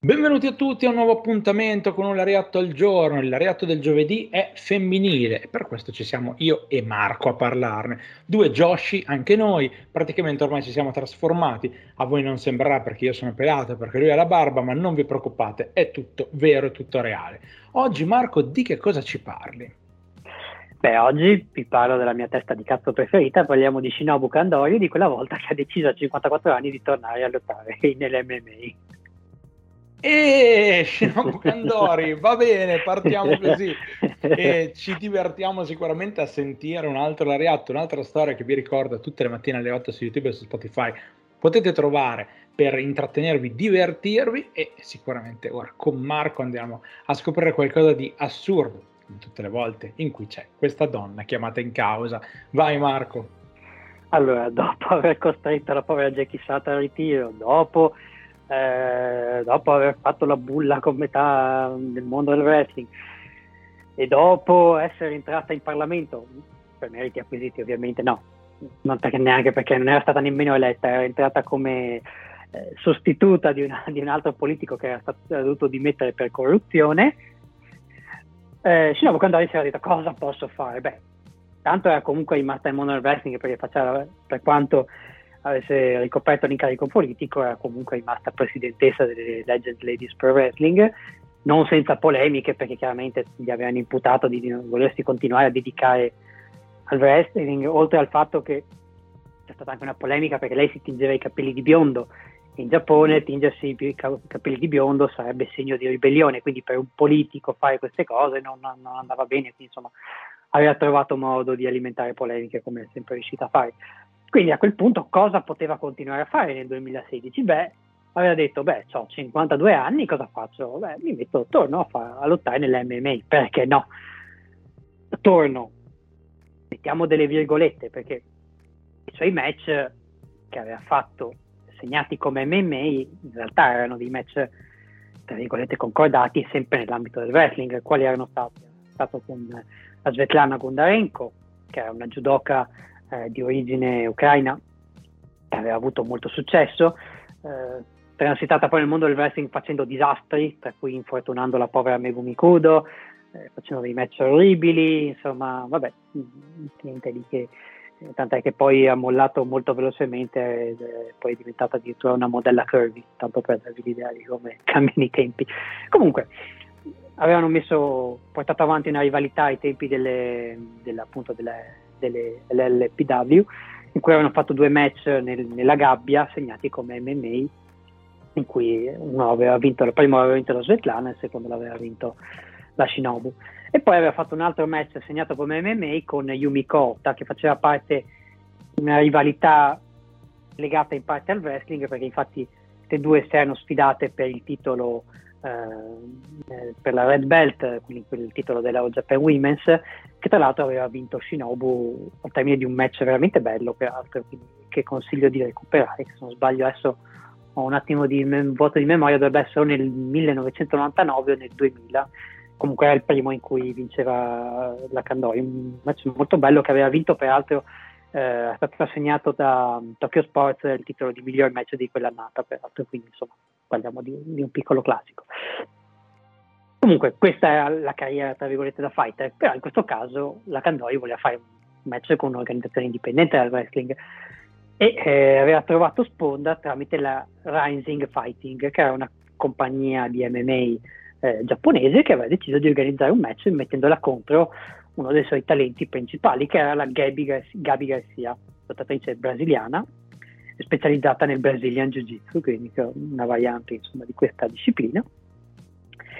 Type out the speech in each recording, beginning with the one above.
Benvenuti a tutti a un nuovo appuntamento con un lariatto al giorno. Il lariatto del giovedì è femminile e per questo ci siamo io e Marco a parlarne. Due Joshi, anche noi, praticamente ormai ci siamo trasformati. A voi non sembrerà perché io sono pelato, perché lui ha la barba, ma non vi preoccupate, è tutto vero, è tutto reale. Oggi Marco, di che cosa ci parli? Beh, oggi vi parlo della mia testa di cazzo preferita, parliamo di Shinobu Kandori, di quella volta che ha deciso a 54 anni di tornare a lottare nell'MMA. E Shinobu Kandori, va bene, partiamo così e ci divertiamo sicuramente a sentire un altro lariatto, un'altra storia che vi ricordo tutte le mattine alle 8 su YouTube e su Spotify. Potete trovare per intrattenervi, divertirvi e sicuramente ora con Marco andiamo a scoprire qualcosa di assurdo tutte le volte in cui c'è questa donna chiamata in causa. Vai Marco. Allora, dopo aver costretto la povera Jackie Sata al ritiro, dopo eh, dopo aver fatto la bulla con metà del mondo del wrestling e dopo essere entrata in Parlamento, per meriti acquisiti ovviamente no, non neanche perché non era stata nemmeno eletta, era entrata come eh, sostituta di, una, di, un altro politico che era, stato, era dovuto dimettere per corruzione. Eh, Shinobu Kandori si era detto cosa posso fare? Beh, tanto era comunque rimasta in mondo del wrestling perché faceva, per quanto avesse ricoperto l'incarico politico, era comunque rimasta presidentessa delle Legend Ladies Pro Wrestling, non senza polemiche perché chiaramente gli avevano imputato di volersi continuare a dedicare al wrestling, oltre al fatto che c'è stata anche una polemica perché lei si tingeva i capelli di biondo. In Giappone tingersi i capelli di biondo sarebbe segno di ribellione, quindi per un politico fare queste cose non, non andava bene, quindi insomma aveva trovato modo di alimentare polemiche come è sempre riuscita a fare. Quindi a quel punto cosa poteva continuare a fare nel 2016? Beh, aveva detto, beh, ho 52 anni, cosa faccio? Beh, mi metto, torno a, far, a lottare nell'MMA, perché no? Torno, mettiamo delle virgolette, perché i suoi match che aveva fatto segnati come MMA in realtà erano dei match tra virgolette concordati sempre nell'ambito del wrestling quali erano stati? Stato con la Svetlana Gondarenko che era una judoka eh, di origine ucraina, che aveva avuto molto successo, eh, transitata poi nel mondo del wrestling facendo disastri, tra cui infortunando la povera Megumi Kudo, eh, facendo dei match orribili, insomma, vabbè, niente di che, tant'è che poi ha mollato molto velocemente è poi diventata addirittura una modella curvy, tanto per darvi l'idea di come cambiano i tempi. Comunque, avevano messo, portato avanti una rivalità ai tempi delle, delle, appunto delle delle, dell'LPW in cui avevano fatto due match nel, nella gabbia segnati come MMA in cui uno aveva vinto, il primo aveva vinto la Svetlana e il secondo l'aveva vinto la Shinobu. E poi aveva fatto un altro match segnato come MMA con Yumi Kota che faceva parte di una rivalità legata in parte al wrestling perché infatti queste due si erano sfidate per il titolo eh, per la Red Belt, quindi il titolo della All Japan Women's, che tra l'altro aveva vinto Shinobu al termine di un match veramente bello, peraltro, che consiglio di recuperare, se non sbaglio adesso ho un attimo di mem- vuoto di memoria, dovrebbe essere nel 1999 o nel 2000, comunque era il primo in cui vinceva la Kandori, un match molto bello che aveva vinto peraltro eh, è stato assegnato da Tokyo Sports il titolo di miglior match di quell'annata, peraltro, quindi insomma parliamo di, di un piccolo classico. Comunque, questa è la carriera, tra virgolette, da fighter, però in questo caso la Candori voleva fare un match con un'organizzazione indipendente del wrestling e eh, aveva trovato sponda tramite la Rising Fighting, che era una compagnia di MMA eh, giapponese che aveva deciso di organizzare un match mettendola contro uno dei suoi talenti principali, che era la Gabi, Gabi Garcia, lottatrice brasiliana, specializzata nel Brazilian Jiu-Jitsu, quindi una variante insomma, di questa disciplina.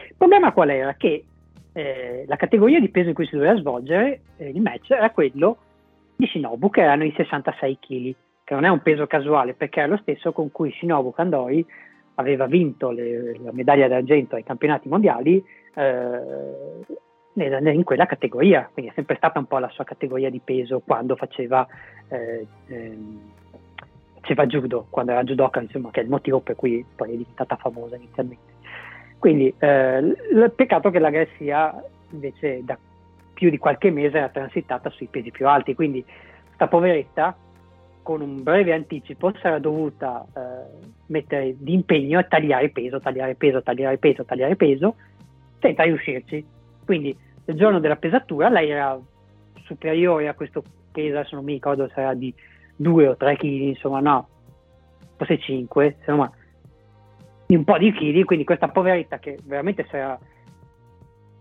Il problema qual era? Che eh, la categoria di peso in cui si doveva svolgere eh, il match era quello di Shinobu, che erano i 66 kg, che non è un peso casuale, perché era lo stesso con cui Shinobu Kandori aveva vinto le, la medaglia d'argento ai campionati mondiali eh, in quella categoria, quindi è sempre stata un po' la sua categoria di peso quando faceva, eh, eh, faceva judo, quando era judoka, insomma, che è il motivo per cui poi è diventata famosa inizialmente. Quindi eh, il peccato che la Garcia invece da più di qualche mese era transitata sui pesi più alti, quindi sta poveretta con un breve anticipo era dovuta eh, mettere d'impegno e tagliare peso, tagliare peso, tagliare peso, tagliare peso, senza riuscirci. Quindi il giorno della pesatura lei era superiore a questo peso, adesso non mi ricordo se era di 2 o 3 kg, insomma no, forse 5, insomma un po' di chili, quindi questa poveretta che veramente si era,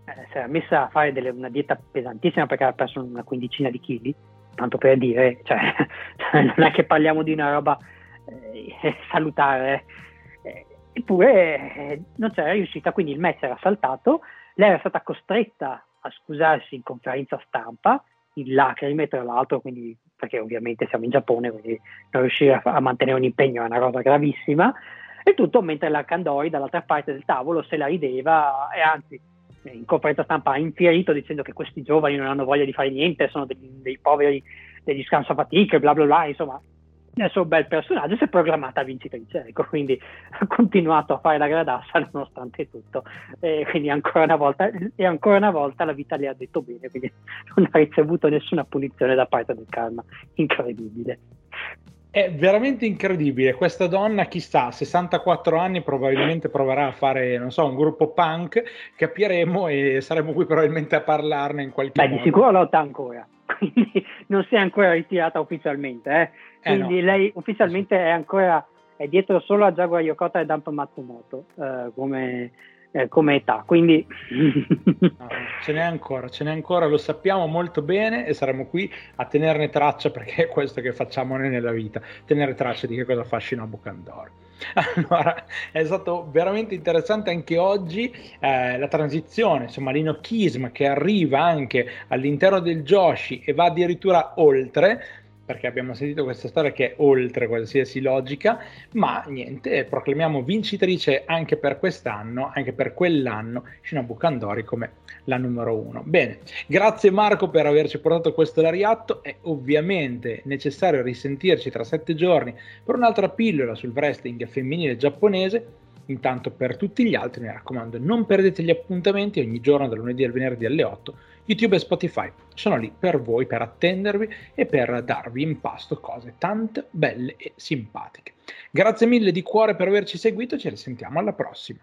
eh, si era messa a fare delle, una dieta pesantissima perché aveva perso una quindicina di chili, tanto per dire, cioè, non è che parliamo di una roba eh, salutare, eh, eppure eh, non c'era riuscita, quindi il match era saltato, lei era stata costretta a scusarsi in conferenza stampa, in lacrime tra l'altro, quindi, perché ovviamente siamo in Giappone, quindi non riuscire a, a mantenere un impegno è una cosa gravissima, e tutto mentre la Candori dall'altra parte del tavolo se la rideva e anzi in conferenza stampa ha infierito dicendo che questi giovani non hanno voglia di fare niente, sono dei, dei poveri, degli scansafatiche, bla bla bla, insomma nel suo bel personaggio si è programmata vincitrice, ecco, quindi ha continuato a fare la gradassa nonostante tutto, e quindi ancora una volta, e ancora una volta la vita le ha detto bene, quindi non ha ricevuto nessuna punizione da parte del karma, incredibile. È veramente incredibile. Questa donna, chissà, a 64 anni probabilmente proverà a fare, non so, un gruppo punk, capiremo e saremo qui probabilmente a parlarne in qualche Beh, modo. di sicuro lotta ancora, quindi non si è ancora ritirata ufficialmente, eh? quindi eh no. lei ufficialmente è ancora è dietro solo a Jaguar Yokota e Dump Matsumoto eh, come eh, come età. Quindi no, ce n'è ancora, ce n'è ancora, lo sappiamo molto bene e saremo qui a tenerne traccia perché è questo che facciamo noi nella vita, tenere traccia di che cosa fa Shinobu Kandori. Allora, è stato veramente interessante anche oggi eh, la transizione, insomma, l'inochismo che arriva anche all'interno del Joshi e va addirittura oltre perché abbiamo sentito questa storia che è oltre qualsiasi logica, ma niente, proclamiamo vincitrice anche per quest'anno, anche per quell'anno, Shinobu Kandori come la numero uno. Bene, grazie Marco per averci portato questo lariatto, è ovviamente necessario risentirci tra sette giorni per un'altra pillola sul wrestling femminile giapponese, Intanto per tutti gli altri mi raccomando non perdete gli appuntamenti ogni giorno dal lunedì al venerdì alle 8 YouTube e Spotify sono lì per voi, per attendervi e per darvi in pasto cose tante belle e simpatiche. Grazie mille di cuore per averci seguito, ci risentiamo alla prossima.